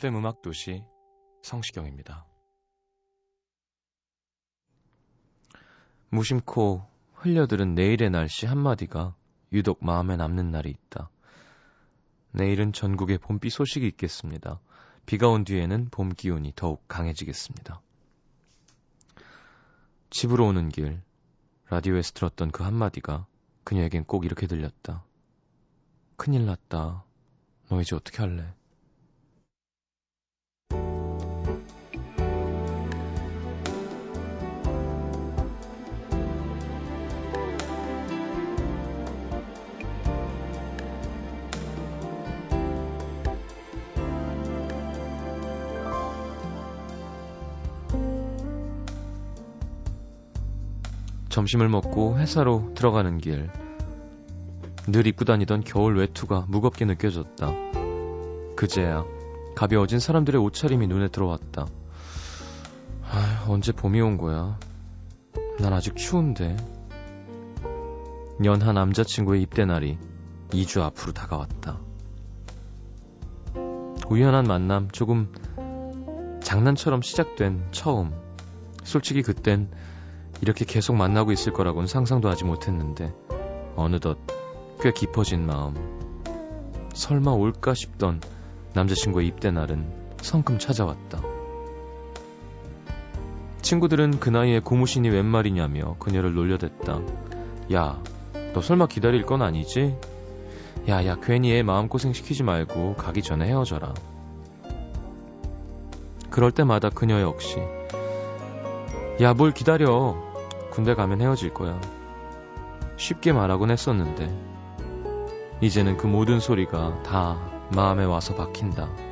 FM 음악 도시 성시경입니다. 무심코 흘려들은 내일의 날씨 한마디가 유독 마음에 남는 날이 있다. 내일은 전국에 봄비 소식이 있겠습니다. 비가 온 뒤에는 봄 기운이 더욱 강해지겠습니다. 집으로 오는 길, 라디오에서 들었던 그 한마디가 그녀에겐 꼭 이렇게 들렸다. 큰일 났다. 너 이제 어떻게 할래? 점심을 먹고 회사로 들어가는 길. 늘 입고 다니던 겨울 외투가 무겁게 느껴졌다. 그제야 가벼워진 사람들의 옷차림이 눈에 들어왔다. 아, 언제 봄이 온 거야? 난 아직 추운데. 연하 남자친구의 입대 날이 2주 앞으로 다가왔다. 우연한 만남, 조금 장난처럼 시작된 처음. 솔직히 그땐 이렇게 계속 만나고 있을 거라고는 상상도 하지 못했는데 어느덧 꽤 깊어진 마음. 설마 올까 싶던 남자친구의 입대 날은 성큼 찾아왔다. 친구들은 그 나이에 고무신이 웬 말이냐며 그녀를 놀려댔다. 야 너 설마 기다릴 건 아니지? 야 야 괜히 애 마음고생 시키지 말고 가기 전에 헤어져라. 그럴 때마다 그녀 역시 야 뭘 기다려 군대 가면 헤어질 거야. 쉽게 말하곤 했었는데, 이제는 그 모든 소리가 다 마음에 와서 박힌다.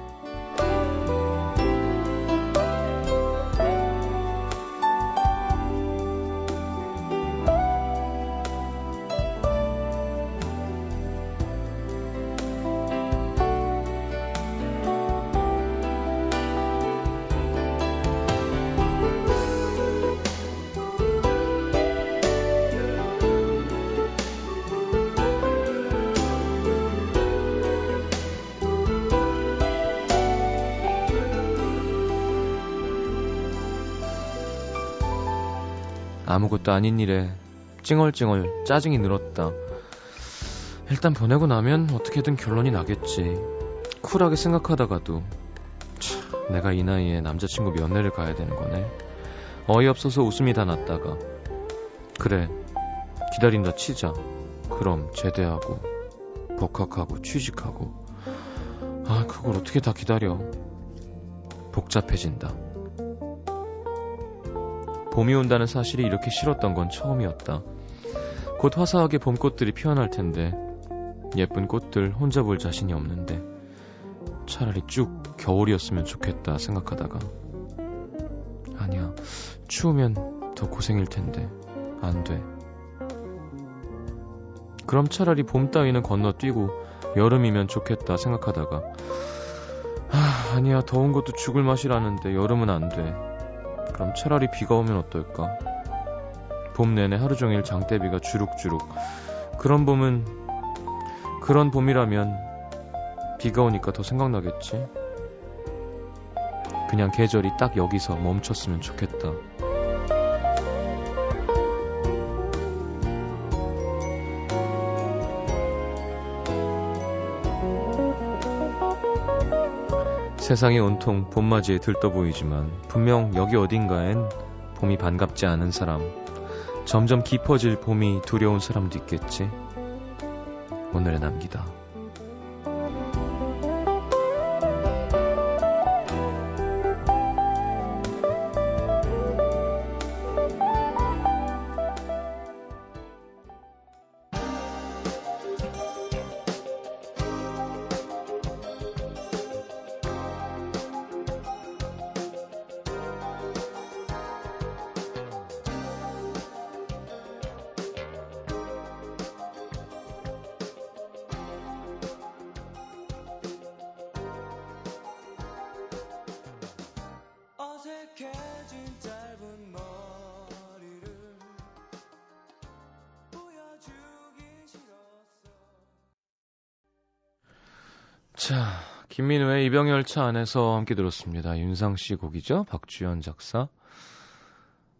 아무것도 아닌 일에 찡얼찡얼 짜증이 늘었다. 일단 보내고 나면 어떻게든 결론이 나겠지. 쿨하게 생각하다가도 참, 내가 이 나이에 남자친구 면회를 가야 되는 거네. 어이없어서 웃음이 다 났다가 그래 기다린다 치자. 그럼 제대하고 복학하고 취직하고 아 그걸 어떻게 다 기다려. 복잡해진다. 봄이 온다는 사실이 이렇게 싫었던 건 처음이었다. 곧 화사하게 봄꽃들이 피어날 텐데 예쁜 꽃들 혼자 볼 자신이 없는데 차라리 쭉 겨울이었으면 좋겠다 생각하다가 아니야 추우면 더 고생일 텐데 안 돼. 그럼 차라리 봄 따위는 건너뛰고 여름이면 좋겠다 생각하다가 아, 아니야 더운 것도 죽을 맛이라는데 여름은 안 돼. 그럼 차라리 비가 오면 어떨까? 봄 내내 하루 종일 장대비가 주룩주룩. 그런 봄은 그런 봄이라면 비가 오니까 더 생각나겠지. 그냥 계절이 딱 여기서 멈췄으면 좋겠다. 세상이 온통 봄맞이에 들떠 보이지만 분명 여기 어딘가엔 봄이 반갑지 않은 사람, 점점 깊어질 봄이 두려운 사람도 있겠지. 오늘의 남기다. 자 김민우의 이병열차 안에서 함께 들었습니다. 윤상 씨 곡이죠? 박주연 작사.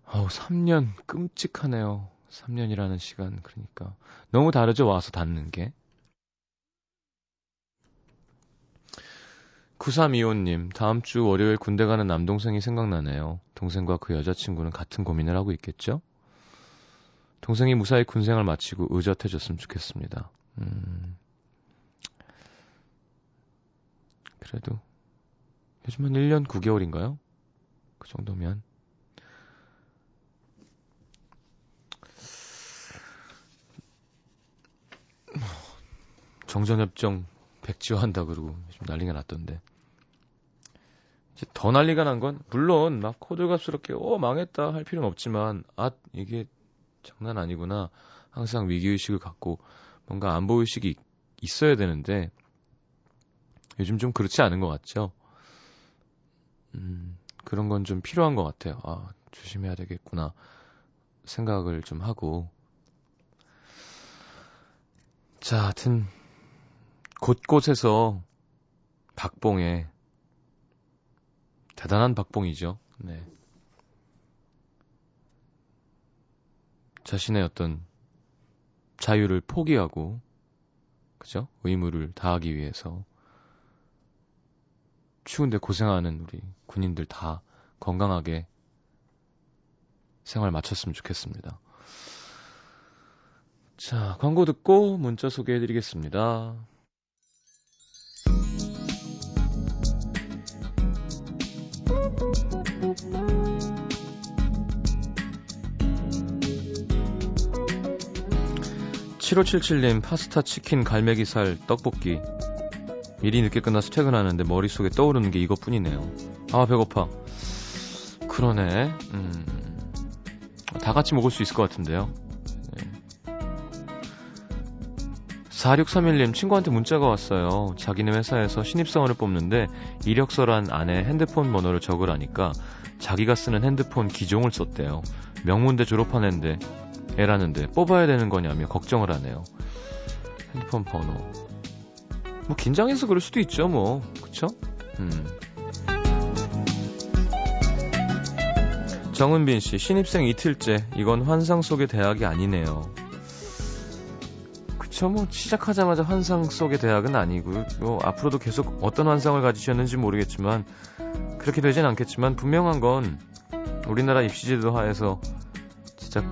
어우 3년 끔찍하네요. 3년이라는 시간 그러니까. 너무 다르죠? 와서 닿는 게. 9325님, 다음 주 월요일 군대 가는 남동생이 생각나네요. 동생과 그 여자친구는 같은 고민을 하고 있겠죠? 동생이 무사히 군생활 마치고 의젓해졌으면 좋겠습니다. 음, 그래도 요즘 한 1년 9개월인가요? 그 정도면. 정전협정 백지화한다 그러고 좀 난리가 났던데. 이제 더 난리가 난 건 물론 막 호들갑스럽게 어 망했다 할 필요는 없지만 아 이게 장난 아니구나 항상 위기 의식을 갖고 뭔가 안보 의식이 있어야 되는데 요즘 좀 그렇지 않은 것 같죠. 음 그런 건 좀 필요한 것 같아요. 아 조심해야 되겠구나 생각을 좀 하고 자, 하여튼 곳곳에서 박봉에 대단한 박봉이죠. 네. 자신의 어떤 자유를 포기하고 그죠? 의무를 다하기 위해서 추운데 고생하는 우리 군인들 다 건강하게 생활 마쳤으면 좋겠습니다. 자, 광고 듣고 문자 소개해 드리겠습니다. 7577님, 파스타, 치킨, 갈매기살, 떡볶이. 일이 늦게 끝나서 퇴근하는데 머릿속에 떠오르는 게 이것뿐이네요. 아, 배고파. 그러네. 음, 다 같이 먹을 수 있을 것 같은데요. 네. 4631님, 친구한테 문자가 왔어요. 자기네 회사에서 신입사원을 뽑는데 이력서란 안에 핸드폰 번호를 적으라니까 자기가 쓰는 핸드폰 기종을 썼대요. 명문대 졸업한 앤데 애라는데 뽑아야 되는 거냐며 걱정을 하네요. 핸드폰 번호. 뭐 긴장해서 그럴 수도 있죠, 뭐. 그쵸? 음. 정은빈 씨, 신입생 이틀째. 이건 환상 속의 대학이 아니네요. 그쵸, 뭐, 시작하자마자 환상 속의 대학은 아니고, 뭐, 앞으로도 계속 어떤 환상을 가지셨는지 모르겠지만, 그렇게 되진 않겠지만, 분명한 건, 우리나라 입시제도 하에서, 진짜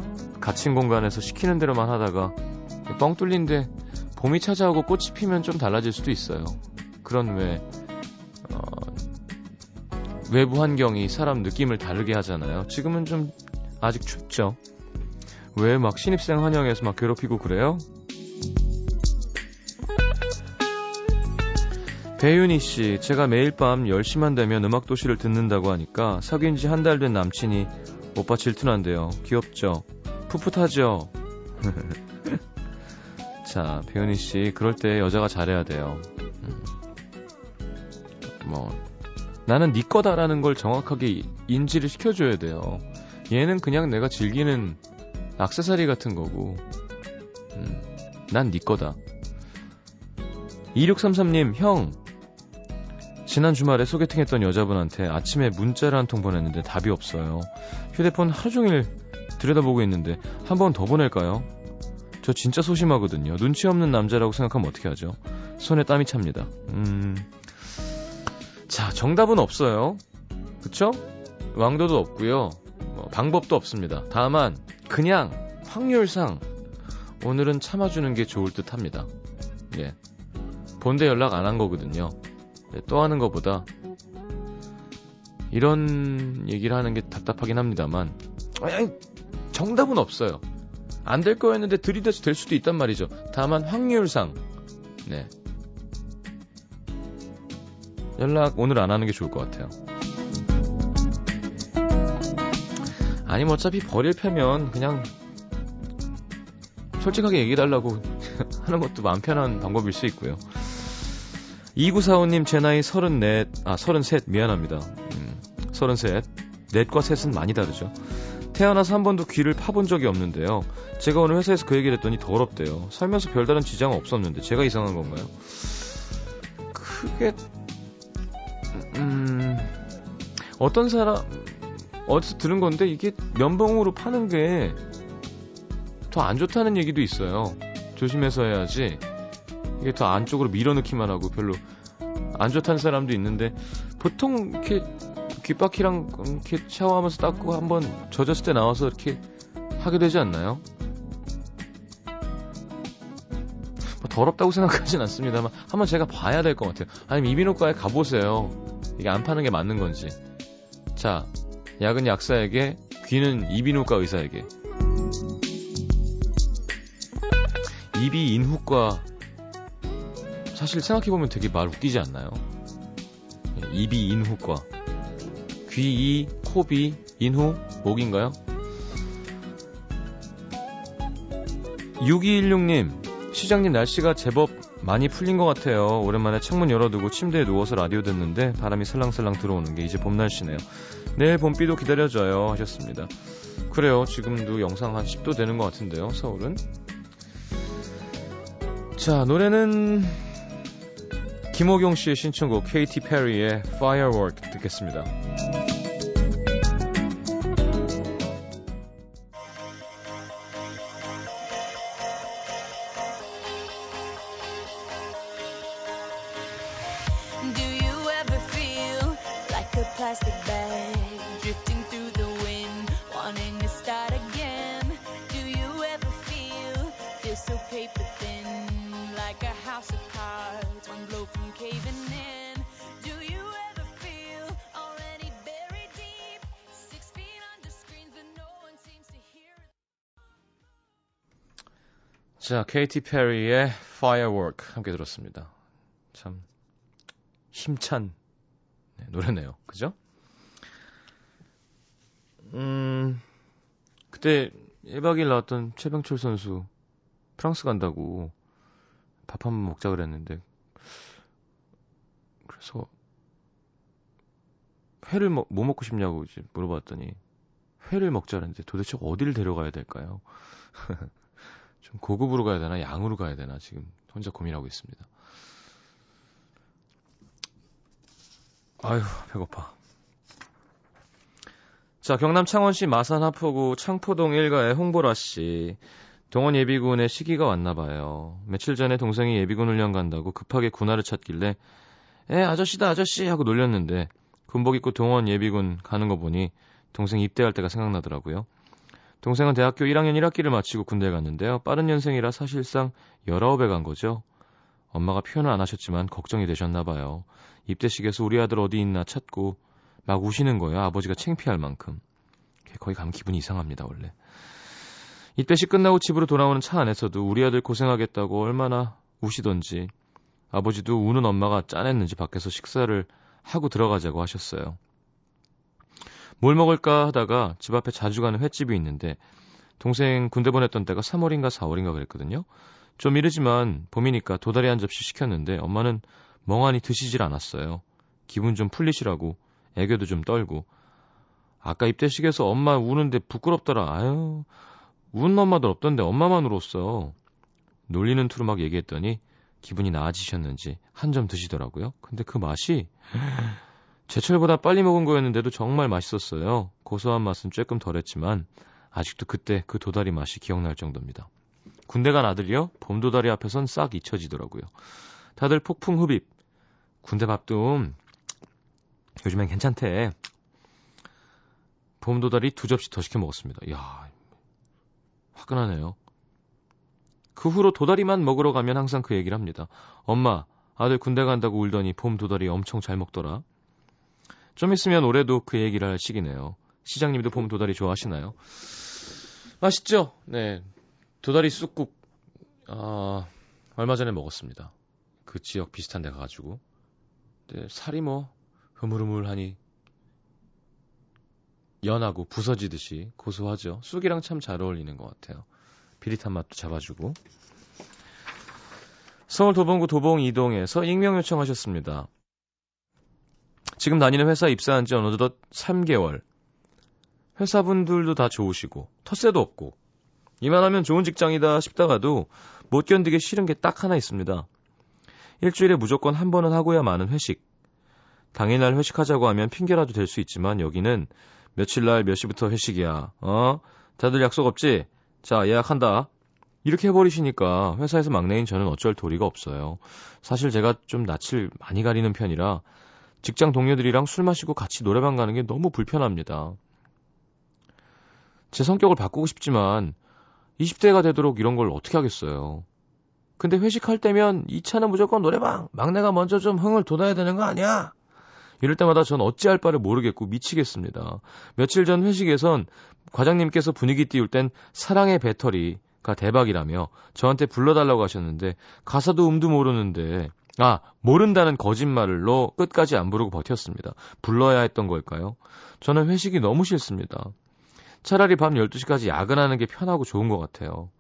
갇힌 공간에서 시키는 대로만 하다가 뻥 뚫린데 봄이 찾아오고 꽃이 피면 좀 달라질 수도 있어요. 그런 왜 어, 외부 환경이 사람 느낌을 다르게 하잖아요. 지금은 좀 아직 춥죠. 왜 막 신입생 환영해서 막 괴롭히고 그래요? 배윤희 씨, 제가 매일 밤 10시만 되면 음악도시를 듣는다고 하니까 사귄 지 한 달 된 남친이 오빠 질투난대요. 귀엽죠? 풋풋하죠? 자, 배은희 씨, 그럴 때 여자가 잘해야 돼요. 음. 뭐, 나는 네 거다라는 걸 정확하게 인지를 시켜줘야 돼요. 얘는 그냥 내가 즐기는 악세사리 같은 거고, 음, 난네 거다. 2633님, 형, 지난 주말에 소개팅했던 여자분한테 아침에 문자를 한 통 보냈는데 답이 없어요. 휴대폰 하루 종일 들여다보고 있는데 한 번 더 보낼까요? 저 진짜 소심하거든요. 눈치 없는 남자라고 생각하면 어떻게 하죠? 손에 땀이 찹니다. 음. 자, 정답은 없어요. 그쵸? 왕도도 없고요. 뭐, 방법도 없습니다. 다만 그냥 확률상 오늘은 참아주는 게 좋을 듯 합니다. 예. 본대 연락 안 한 거거든요. 예, 또 하는 것보다 이런 얘기를 하는 게 답답하긴 합니다만 정답은 없어요. 안 될 거였는데 들이대서 될 수도 있단 말이죠. 다만 확률상 네. 연락 오늘 안 하는 게 좋을 것 같아요. 아니 면 어차피 버릴 패면 그냥 솔직하게 얘기해달라고 하는 것도 마음 편한 방법일 수 있고요. 2945님, 제 나이 34, 아, 33, 미안합니다. 음, 33. 넷과 셋은 많이 다르죠. 태어나서 한 번도 귀를 파본 적이 없는데요. 제가 오늘 회사에서 그 얘기를 했더니 더럽대요. 살면서 별다른 지장은 없었는데 제가 이상한 건가요? 크게 음 어떤 사람 어디서 들은 건데 이게 면봉으로 파는 게 더 안 좋다는 얘기도 있어요. 조심해서 해야지. 이게 더 안쪽으로 밀어넣기만 하고 별로 안 좋다는 사람도 있는데 보통 이렇게 귓바퀴랑 이렇게 샤워하면서 닦고 한번 젖었을 때 나와서 이렇게 하게 되지 않나요? 뭐 더럽다고 생각하진 않습니다만 한번 제가 봐야 될 것 같아요. 아니면 이비인후과에 가보세요. 이게 안 파는 게 맞는 건지. 자, 약은 약사에게, 귀는 이비인후과 의사에게. 이비인후과 사실 생각해보면 되게 말 웃기지 않나요? 이비인후과 귀 이, 코 비, 인후, 목인가요? 6216님, 시장님 날씨가 제법 많이 풀린 것 같아요. 오랜만에 창문 열어두고 침대에 누워서 라디오 듣는데 바람이 슬랑슬랑 들어오는 게 이제 봄 날씨네요. 내일 봄비도 기다려줘요 하셨습니다. 그래요. 지금도 영상 한 10도 되는 것 같은데요. 서울은. 자, 노래는 김호경 씨의 신청곡 KT 페리의 Firework 듣겠습니다. 자, 케이티 페리의 Firework 함께 들었습니다. 참 힘찬 네, 노래네요. 그죠? 음, 그때 1박 2일 나왔던 최병철 선수 프랑스 간다고 밥 한 번 먹자 그랬는데 그래서 회를 먹, 뭐 먹고 싶냐고 이제 물어봤더니 회를 먹자 그랬는데 도대체 어디를 데려가야 될까요? 좀 고급으로 가야 되나 양으로 가야 되나 지금 혼자 고민하고 있습니다. 아휴 배고파. 자 경남 창원시 마산 하포구 창포동 일가의 홍보라 씨. 동원 예비군의 시기가 왔나 봐요. 며칠 전에 동생이 예비군 훈련 간다고 급하게 군화를 찾길래 에 아저씨다 아저씨 하고 놀렸는데 군복 입고 동원 예비군 가는 거 보니 동생 입대할 때가 생각나더라고요. 동생은 대학교 1학년 1학기를 마치고 군대에 갔는데요. 빠른 년생이라 사실상 19에 간 거죠. 엄마가 표현을 안 하셨지만 걱정이 되셨나 봐요. 입대식에서 우리 아들 어디 있나 찾고 막 우시는 거예요. 아버지가 창피할 만큼. 거의 가면 기분이 이상합니다, 원래. 입대식 끝나고 집으로 돌아오는 차 안에서도 우리 아들 고생하겠다고 얼마나 우시던지 아버지도 우는 엄마가 짠했는지 밖에서 식사를 하고 들어가자고 하셨어요. 뭘 먹을까 하다가 집 앞에 자주 가는 횟집이 있는데 동생 군대 보냈던 때가 3월인가 4월인가 그랬거든요. 좀 이르지만 봄이니까 도다리 한 접시 시켰는데 엄마는 멍하니 드시질 않았어요. 기분 좀 풀리시라고 애교도 좀 떨고 아까 입대식에서 엄마 우는데 부끄럽더라. 아유 우는 엄마들 없던데 엄마만 울었어. 놀리는 투로 막 얘기했더니 기분이 나아지셨는지 한 점 드시더라고요. 근데 그 맛이 제철보다 빨리 먹은 거였는데도 정말 맛있었어요. 고소한 맛은 조금 덜했지만 아직도 그때 그 도다리 맛이 기억날 정도입니다. 군대 간 아들이요? 봄도다리 앞에선 싹 잊혀지더라고요. 다들 폭풍 흡입. 군대 밥도 요즘엔 괜찮대. 봄도다리 두 접시 더 시켜 먹었습니다. 이야, 화끈하네요. 그 후로 도다리만 먹으러 가면 항상 그 얘기를 합니다. 엄마, 아들 군대 간다고 울더니 봄 도다리 엄청 잘 먹더라. 좀 있으면 올해도 그 얘기를 할 시기네요. 시장님도 봄 도다리 좋아하시나요? 맛있죠? 네. 도다리 쑥국, 아, 얼마 전에 먹었습니다. 그 지역 비슷한 데 가가지고. 네, 살이 뭐, 흐물흐물하니, 연하고 부서지듯이 고소하죠. 쑥이랑 참 잘 어울리는 것 같아요. 비릿한 맛도 잡아주고. 서울 도봉구 도봉 이동에서 익명 요청하셨습니다. 지금 다니는 회사 입사한 지 어느덧 3개월. 회사분들도 다 좋으시고 텃세도 없고 이만하면 좋은 직장이다 싶다가도 못 견디기 싫은 게 딱 하나 있습니다. 일주일에 무조건 한 번은 하고야 마는 회식. 당일날 회식하자고 하면 핑계라도 될 수 있지만 여기는 며칠 날 몇 시부터 회식이야. 어? 다들 약속 없지? 자, 예약한다. 이렇게 해버리시니까 회사에서 막내인 저는 어쩔 도리가 없어요. 사실 제가 좀 낯을 많이 가리는 편이라 직장 동료들이랑 술 마시고 같이 노래방 가는 게 너무 불편합니다. 제 성격을 바꾸고 싶지만 20대가 되도록 이런 걸 어떻게 하겠어요. 근데 회식할 때면 2차는 무조건 노래방! 막내가 먼저 좀 흥을 돋아야 되는 거 아니야? 이럴 때마다 전 어찌할 바를 모르겠고 미치겠습니다. 며칠 전 회식에선 과장님께서 분위기 띄울 땐 사랑의 배터리 가 대박이라며 저한테 불러달라고 하셨는데 가사도 음도 모르는데 아 모른다는 거짓말로 끝까지 안 부르고 버텼습니다. 불러야 했던 걸까요? 저는 회식이 너무 싫습니다. 차라리 밤 12시까지 야근하는 게 편하고 좋은 것 같아요.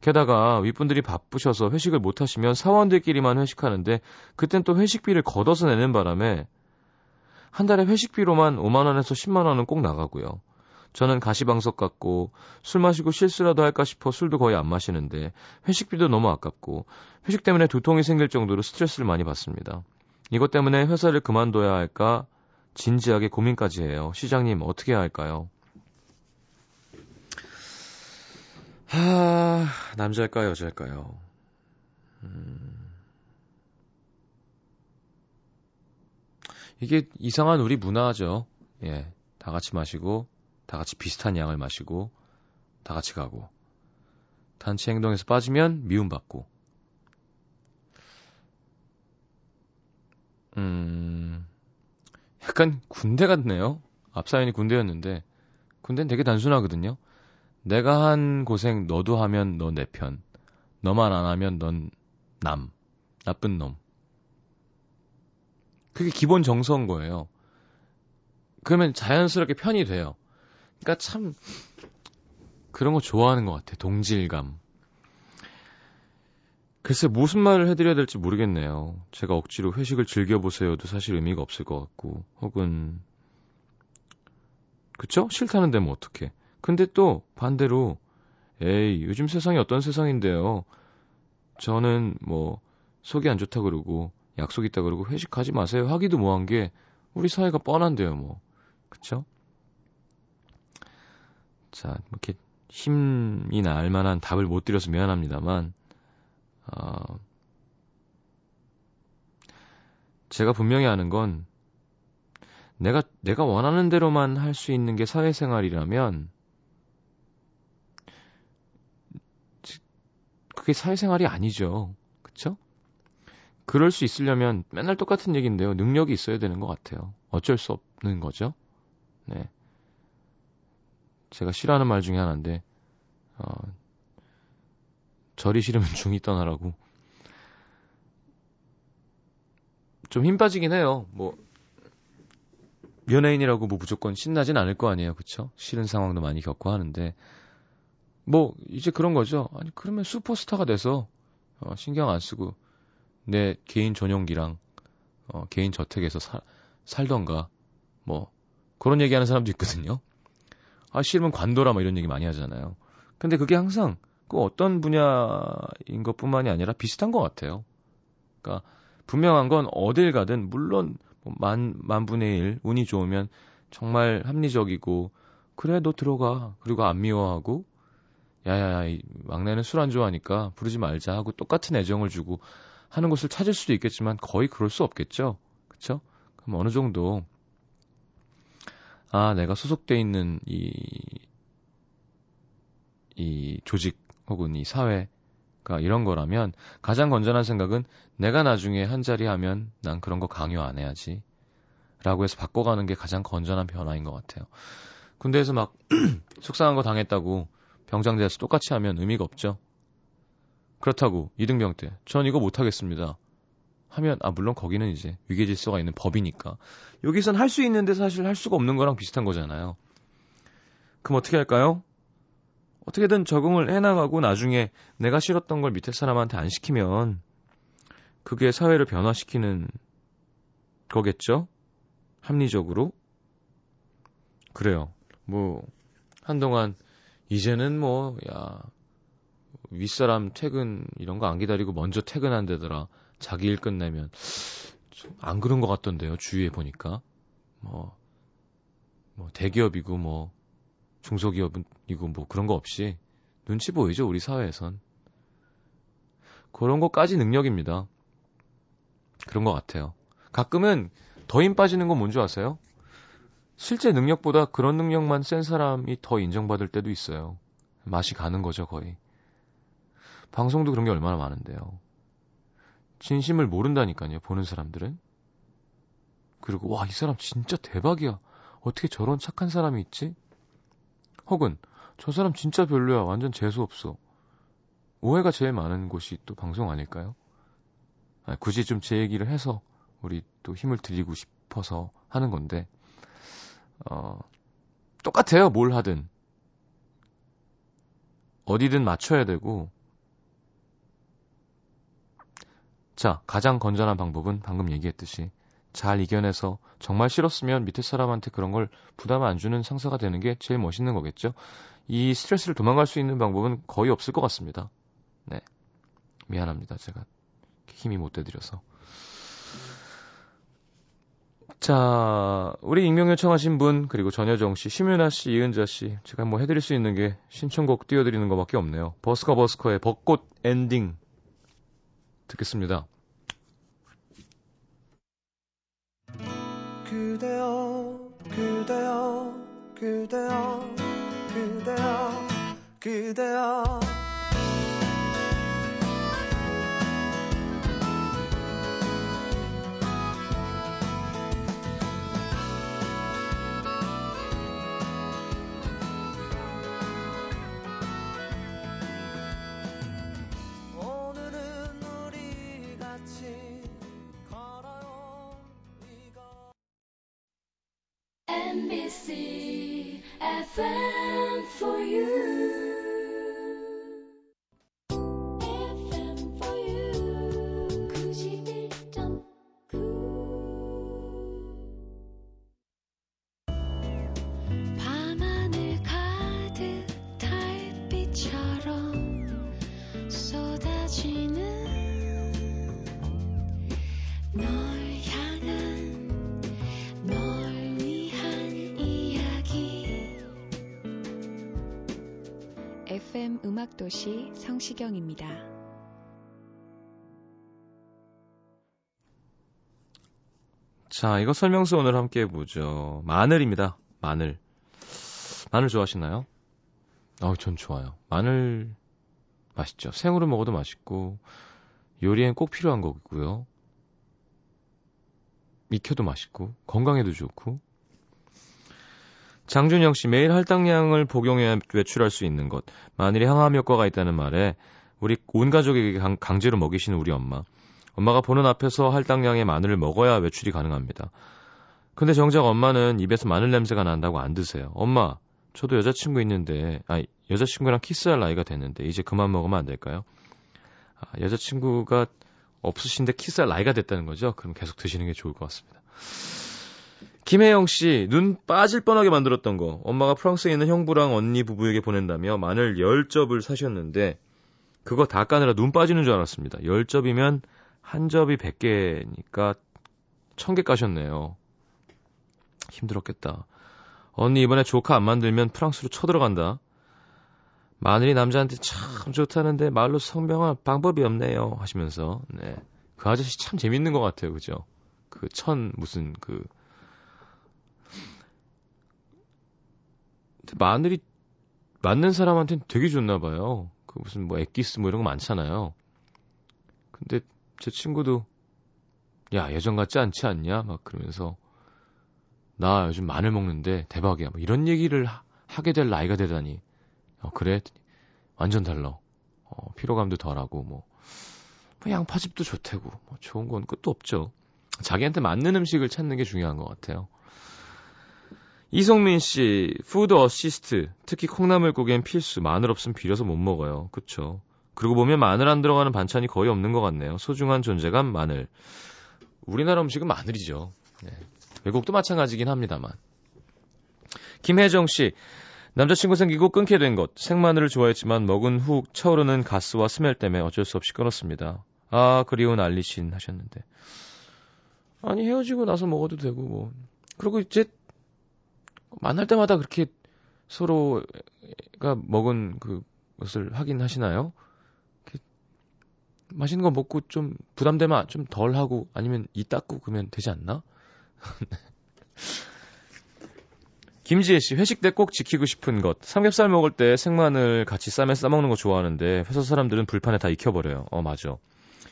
게다가 윗분들이 바쁘셔서 회식을 못 하시면 사원들끼리만 회식하는데 그땐 또 회식비를 걷어서 내는 바람에 한 달에 회식비로만 5만 원에서 10만 원은 꼭 나가고요. 저는 가시방석 같고 술 마시고 실수라도 할까 싶어 술도 거의 안 마시는데 회식비도 너무 아깝고 회식 때문에 두통이 생길 정도로 스트레스를 많이 받습니다. 이것 때문에 회사를 그만둬야 할까 진지하게 고민까지 해요. 시장님 어떻게 해야 할까요? 하, 남자일까요, 여자일까요? 음... 이게 이상한 우리 문화죠. 예. 다 같이 마시고 다 같이 비슷한 양을 마시고 다 같이 가고 단체 행동에서 빠지면 미움받고 음 약간 군대 같네요. 앞 사연이 군대였는데 군대는 되게 단순하거든요. 내가 한 고생 너도 하면 너 내 편. 너만 안 하면 넌 남. 나쁜 놈. 그게 기본 정서인 거예요. 그러면 자연스럽게 편이 돼요. 그러니까 참 그런 거 좋아하는 것 같아. 동질감. 글쎄 무슨 말을 해드려야 될지 모르겠네요. 제가 억지로 회식을 즐겨보세요도 사실 의미가 없을 것 같고 혹은 그쵸? 싫다는데 뭐 어떡해. 근데 또 반대로 에이 요즘 세상이 어떤 세상인데요. 저는 뭐 속이 안 좋다 그러고 약속 있다 그러고 회식하지 마세요 하기도 뭐한 게 우리 사회가 뻔한데요 뭐 그쵸? 자, 이렇게 힘이 날 만한 답을 못 드려서 미안합니다만, 어, 제가 분명히 아는 건, 내가, 내가 원하는 대로만 할 수 있는 게 사회생활이라면, 그게 사회생활이 아니죠. 그쵸? 그럴 수 있으려면 맨날 똑같은 얘기인데요. 능력이 있어야 되는 것 같아요. 어쩔 수 없는 거죠. 네. 제가 싫어하는 말 중에 하나인데, 어, 절이 싫으면 중이 떠나라고. 좀 힘 빠지긴 해요. 뭐, 연예인이라고 뭐 무조건 신나진 않을 거 아니에요. 그쵸? 싫은 상황도 많이 겪고 하는데, 뭐, 이제 그런 거죠. 아니, 그러면 슈퍼스타가 돼서, 어, 신경 안 쓰고, 내 개인 전용기랑, 어, 개인 저택에서 사, 살던가, 뭐, 그런 얘기 하는 사람도 있거든요. 아, 싫으면 관둬라, 뭐 이런 얘기 많이 하잖아요. 근데 그게 항상 그 어떤 분야인 것 뿐만이 아니라 비슷한 것 같아요. 그러니까 분명한 건 어딜 가든 물론 뭐 만, 만분의 일 운이 좋으면 정말 합리적이고 그래 너 들어가 그리고 안 미워하고 야야야 이 막내는 술 안 좋아하니까 부르지 말자 하고 똑같은 애정을 주고 하는 곳을 찾을 수도 있겠지만 거의 그럴 수 없겠죠 그쵸 그럼 어느 정도 아, 내가 소속돼 있는 이, 이 조직 혹은 이 사회, 이런 거라면 가장 건전한 생각은 내가 나중에 한 자리 하면 난 그런 거 강요 안 해야지. 라고 해서 바꿔가는 게 가장 건전한 변화인 것 같아요. 군대에서 막 속상한 거 당했다고 병장대에서 똑같이 하면 의미가 없죠. 그렇다고 이등병 때 전 이거 못하겠습니다. 하면 아 물론 거기는 이제 위계 질서가 있는 법이니까 여기선 할 수 있는데 사실 할 수가 없는 거랑 비슷한 거잖아요. 그럼 어떻게 할까요? 어떻게든 적응을 해나가고 나중에 내가 싫었던 걸 밑에 사람한테 안 시키면 그게 사회를 변화시키는 거겠죠? 합리적으로? 그래요. 뭐, 한동안, 이제는 뭐, 야, 윗사람 퇴근 이런 거 안 기다리고 먼저 퇴근한다더라. 자기 일 끝내면. 안 그런 것 같던데요. 주위에 보니까. 뭐, 뭐, 대기업이고 뭐, 중소기업이고 뭐 그런 거 없이 눈치 보이죠, 우리 사회에선. 그런 것까지 능력입니다. 그런 것 같아요. 가끔은 더 힘 빠지는 건 뭔지 아세요? 실제 능력보다 그런 능력만 센 사람이 더 인정받을 때도 있어요. 맛이 가는 거죠, 거의. 방송도 그런 게 얼마나 많은데요. 진심을 모른다니까요, 보는 사람들은. 그리고, 와, 이 사람 진짜 대박이야. 어떻게 저런 착한 사람이 있지? 혹은, 저 사람 진짜 별로야. 완전 재수없어. 오해가 제일 많은 곳이 또 방송 아닐까요? 아니, 굳이 좀 제 얘기를 해서 우리 또 힘을 드리고 싶어서 하는 건데, 어, 똑같아요. 뭘 하든. 어디든 맞춰야 되고, 자, 가장 건전한 방법은 방금 얘기했듯이 잘 이겨내서 정말 싫었으면 밑에 사람한테 그런 걸 부담 안 주는 상사가 되는 게 제일 멋있는 거겠죠. 이 스트레스를 도망갈 수 있는 방법은 거의 없을 것 같습니다. 네. 미안합니다. 제가 힘이 못 대드려서. 자, 우리 익명 요청하신 분, 그리고 전여정 씨, 심윤아 씨, 이은자 씨, 제가 뭐 해드릴 수 있는 게 신청곡 띄워드리는 것밖에 없네요. 버스커 버스커의 벚꽃 엔딩 듣겠습니다. 그대여, 그대여, 그대여, 그대여, 그대여. Legacy 도시 성시경입니다. 자, 이거 설명서 오늘 함께 해보죠. 마늘입니다. 마늘. 마늘 좋아하시나요? 어, 전 좋아요. 마늘 맛있죠. 생으로 먹어도 맛있고 요리엔 꼭 필요한 거고요. 익혀도 맛있고 건강에도 좋고. 장준영 씨 매일 할당량을 복용해야 외출할 수 있는 것. 마늘이 항암 효과가 있다는 말에 우리 온 가족에게 강, 강제로 먹이시는 우리 엄마. 엄마가 보는 앞에서 할당량의 마늘을 먹어야 외출이 가능합니다. 근데 정작 엄마는 입에서 마늘 냄새가 난다고 안 드세요. 엄마, 저도 여자친구 있는데, 아, 여자친구랑 키스할 나이가 됐는데, 이제 그만 먹으면 안 될까요? 아, 여자친구가 없으신데 키스할 나이가 됐다는 거죠? 그럼 계속 드시는 게 좋을 것 같습니다. 김혜영 씨, 눈 빠질 뻔하게 만들었던 거. 엄마가 프랑스에 있는 형부랑 언니 부부에게 보낸다며 마늘 10접을 사셨는데, 그거 다 까느라 눈 빠지는 줄 알았습니다. 10접이면 한 접이 100개니까 1000개 까셨네요. 힘들었겠다. 언니 이번에 조카 안 만들면 프랑스로 쳐들어간다. 마늘이 남자한테 참 좋다는데 말로 성명할 방법이 없네요. 하시면서 네. 그 아저씨 참 재밌는 것 같아요. 그죠? 그 천 무슨 그 마늘이 맞는 사람한테는 되게 좋나 봐요. 그 무슨 뭐 엑기스 뭐 이런 거 많잖아요. 근데 제 친구도 야 예전 같지 않지 않냐? 막 그러면서 나 요즘 마늘 먹는데 대박이야. 뭐 이런 얘기를 하, 하게 될 나이가 되다니 어 그래? 완전 달라. 어 피로감도 덜하고 뭐, 뭐 양파즙도 좋대고 뭐 좋은 건 끝도 없죠. 자기한테 맞는 음식을 찾는 게 중요한 것 같아요 이성민 씨 food assist 특히 콩나물국엔 필수 마늘 없으면 비려서 못 먹어요 그쵸 그러고 보면 마늘 안 들어가는 반찬이 거의 없는 것 같네요 소중한 존재감 마늘 우리나라 음식은 마늘이죠 네. 외국도 마찬가지긴 합니다만. 김혜정 씨, 남자친구 생기고 끊게 된 것. 생마늘을 좋아했지만 먹은 후 차오르는 가스와 스멜 때문에 어쩔 수 없이 끊었습니다. 아, 그리운 알리신 하셨는데. 아니, 헤어지고 나서 먹어도 되고, 뭐. 그리고 이제, 만날 때마다 그렇게 서로가 먹은 그 것을 확인하시나요? 맛있는 거 먹고 좀 부담되면 좀 덜 하고 아니면 이 닦고 그러면 되지 않나? 김지혜 씨, 회식 때 꼭 지키고 싶은 것. 삼겹살 먹을 때 생마늘 같이 쌈에 싸먹는 거 좋아하는데 회사 사람들은 불판에 다 익혀버려요. 어, 맞아.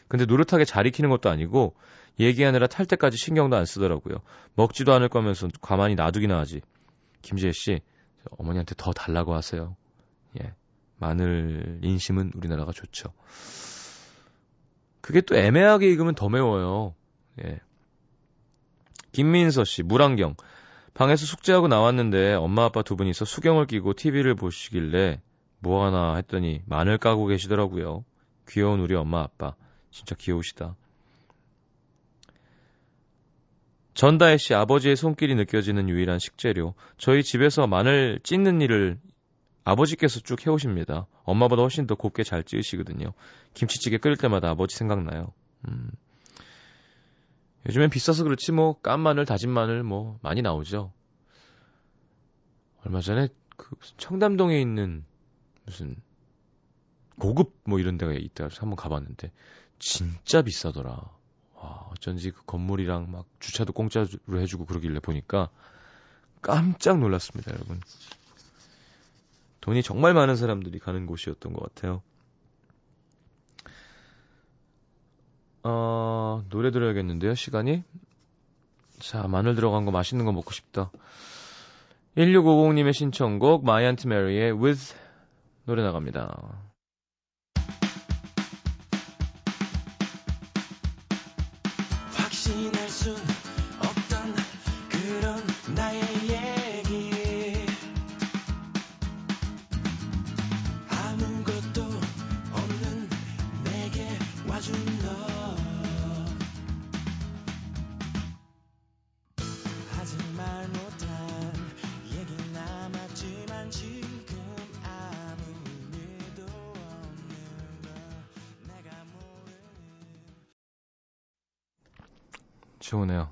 근데 노릇하게 잘 익히는 것도 아니고 얘기하느라 탈 때까지 신경도 안 쓰더라고요. 먹지도 않을 거면서 가만히 놔두기나 하지. 김지혜 씨, 어머니한테 더 달라고 하세요. 예. 마늘 인심은 우리나라가 좋죠. 그게 또 애매하게 익으면 더 매워요. 예. 김민서 씨, 물안경. 방에서 숙제하고 나왔는데 엄마 아빠 두 분이서 수경을 끼고 TV를 보시길래 뭐 하나 했더니 마늘 까고 계시더라고요. 귀여운 우리 엄마 아빠. 진짜 귀여우시다. 전다혜 씨 아버지의 손길이 느껴지는 유일한 식재료. 저희 집에서 마늘 찢는 일을 아버지께서 쭉 해오십니다. 엄마보다 훨씬 더 곱게 잘 찌으시거든요. 김치찌개 끓일 때마다 아버지 생각나요. 음. 요즘엔 비싸서 그렇지 뭐 깐 마늘, 다진 마늘 뭐 많이 나오죠. 얼마 전에 그 청담동에 있는 무슨 고급 뭐 이런 데가 있다 한번 가봤는데 진짜 비싸더라. 와 어쩐지 그 건물이랑 막 주차도 공짜로 해주고 그러길래 보니까 깜짝 놀랐습니다, 여러분. 돈이 정말 많은 사람들이 가는 곳이었던 것 같아요. 어, 노래 들어야겠는데요, 시간이? 자, 마늘 들어간 거 맛있는 거 먹고 싶다. 1650님의 신청곡, 마이 앤트 메리의 With 노래 나갑니다.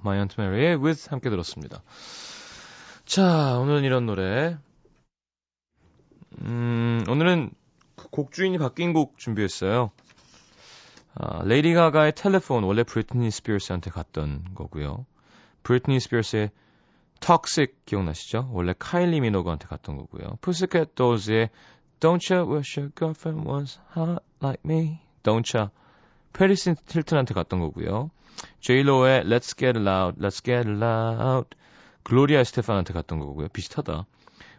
마이 앤트 메리의 With 함께 들었습니다. 자, 오늘은 이런 노래. 음, 오늘은 곡 주인이 바뀐 곡 준비했어요. 아, 레이디 가가의 Telephone 원래 브리트니 스피어스한테 갔던 거고요. 브리트니 스피어스의 Toxic 기억나시죠? 원래 카일리 미노그한테 갔던 거고요. Pussycat Dolls의 Don't you wish your girlfriend was hot like me? Don't you? 패리스 힐튼한테 갔던 거고요. 제이로의 Let's Get Loud, Let's Get Loud, 글로리아 스테판한테 갔던 거고요. 비슷하다.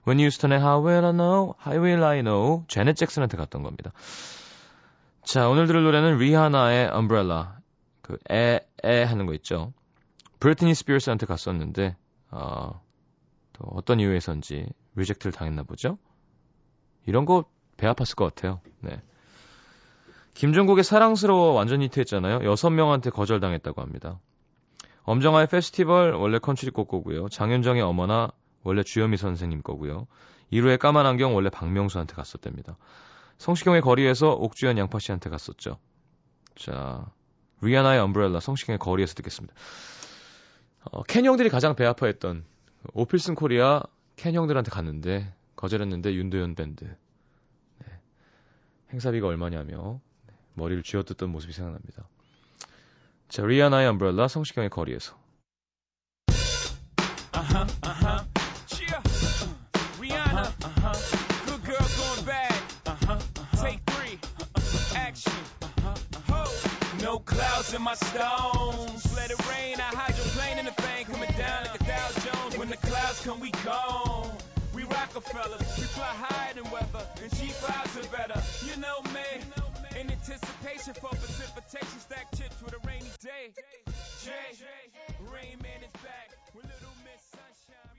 Whitney Houston의 How Will I Know, How Will I Know, 자넷 잭슨한테 갔던 겁니다. 자, 오늘 들을 노래는 리하나의 Umbrella, 그 에, 에 하는 거 있죠. 브리트니 스피어스한테 갔었는데, 어, 또 어떤 이유에선지 reject를 당했나 보죠. 이런 거 배 아팠을 것 같아요. 네. 김종국의 사랑스러워 완전 히트했잖아요. 여섯 명한테 거절당했다고 합니다. 엄정화의 페스티벌 원래 컨츄리 곡 거고요. 장윤정의 어머나 원래 주현미 선생님 거고요. 1호의 까만 안경 원래 박명수한테 갔었답니다. 성시경의 거리에서 옥주현 양파 씨한테 갔었죠. 자, 리아나의 엄브렐라 성시경의 거리에서 듣겠습니다. 어, 켄 형들이 가장 배 아파했던 오필슨 코리아 켄 형들한테 갔는데 거절했는데 윤도현 밴드 네. 행사비가 얼마냐며 머리를 쥐어뜯던 모습이 생각납니다. 자, 리아나의 엄브렐라 성시경의 거리에서 Uh-huh, uh-huh. Uh-huh. Uh-huh, uh-huh. Uh-huh, uh-huh. In anticipation for precipitation, stack chips with a rainy day. Jay, Rain Man is back with Little Miss Sunshine.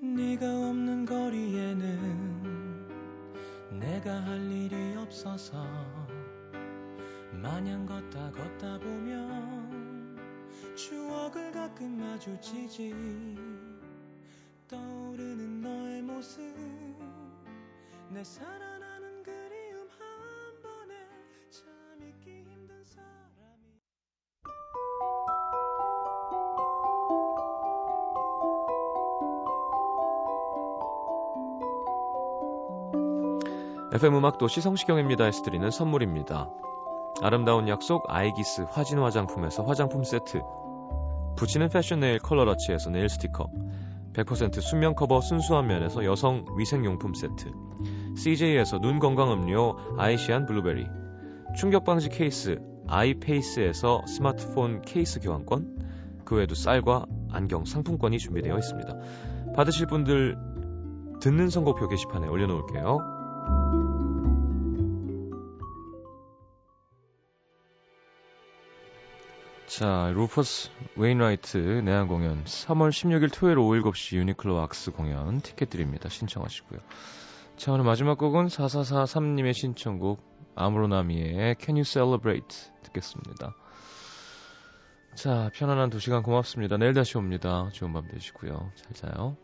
네가 없는 거리에는 내가 할 일이 없어서 마냥 걷다 걷다 보면 추억을 가끔 마주치지. 떠오르는 너의 모습 내 살아나는 그리움 한 번에 참 잊기 힘든 사람이. FM 음악도시 성시경입니다에서 드리는 선물입니다. 아름다운 약속 아이기스 화진 화장품에서 화장품 세트. 붙이는 패션 네일 컬러러치에서 네일 스티커. 100% 수면 커버 순수한 면에서 여성 위생용품 세트. CJ에서 눈 건강 음료 아이시안 블루베리. 충격 방지 케이스 아이페이스에서 스마트폰 케이스 교환권. 그 외에도 쌀과 안경 상품권이 준비되어 있습니다. 받으실 분들 듣는 선곡표 게시판에 올려놓을게요. 자, 루퍼스 웨인라이트 내한 공연 3월 16일 토요일 오후 7시 유니클로 악스 공연 티켓 드립니다. 신청하시고요. 자, 오늘 마지막 곡은 4443님의 신청곡 아무로 나미에의 Can You Celebrate 듣겠습니다. 자, 편안한 두 시간 고맙습니다. 내일 다시 옵니다. 좋은 밤 되시고요. 잘 자요.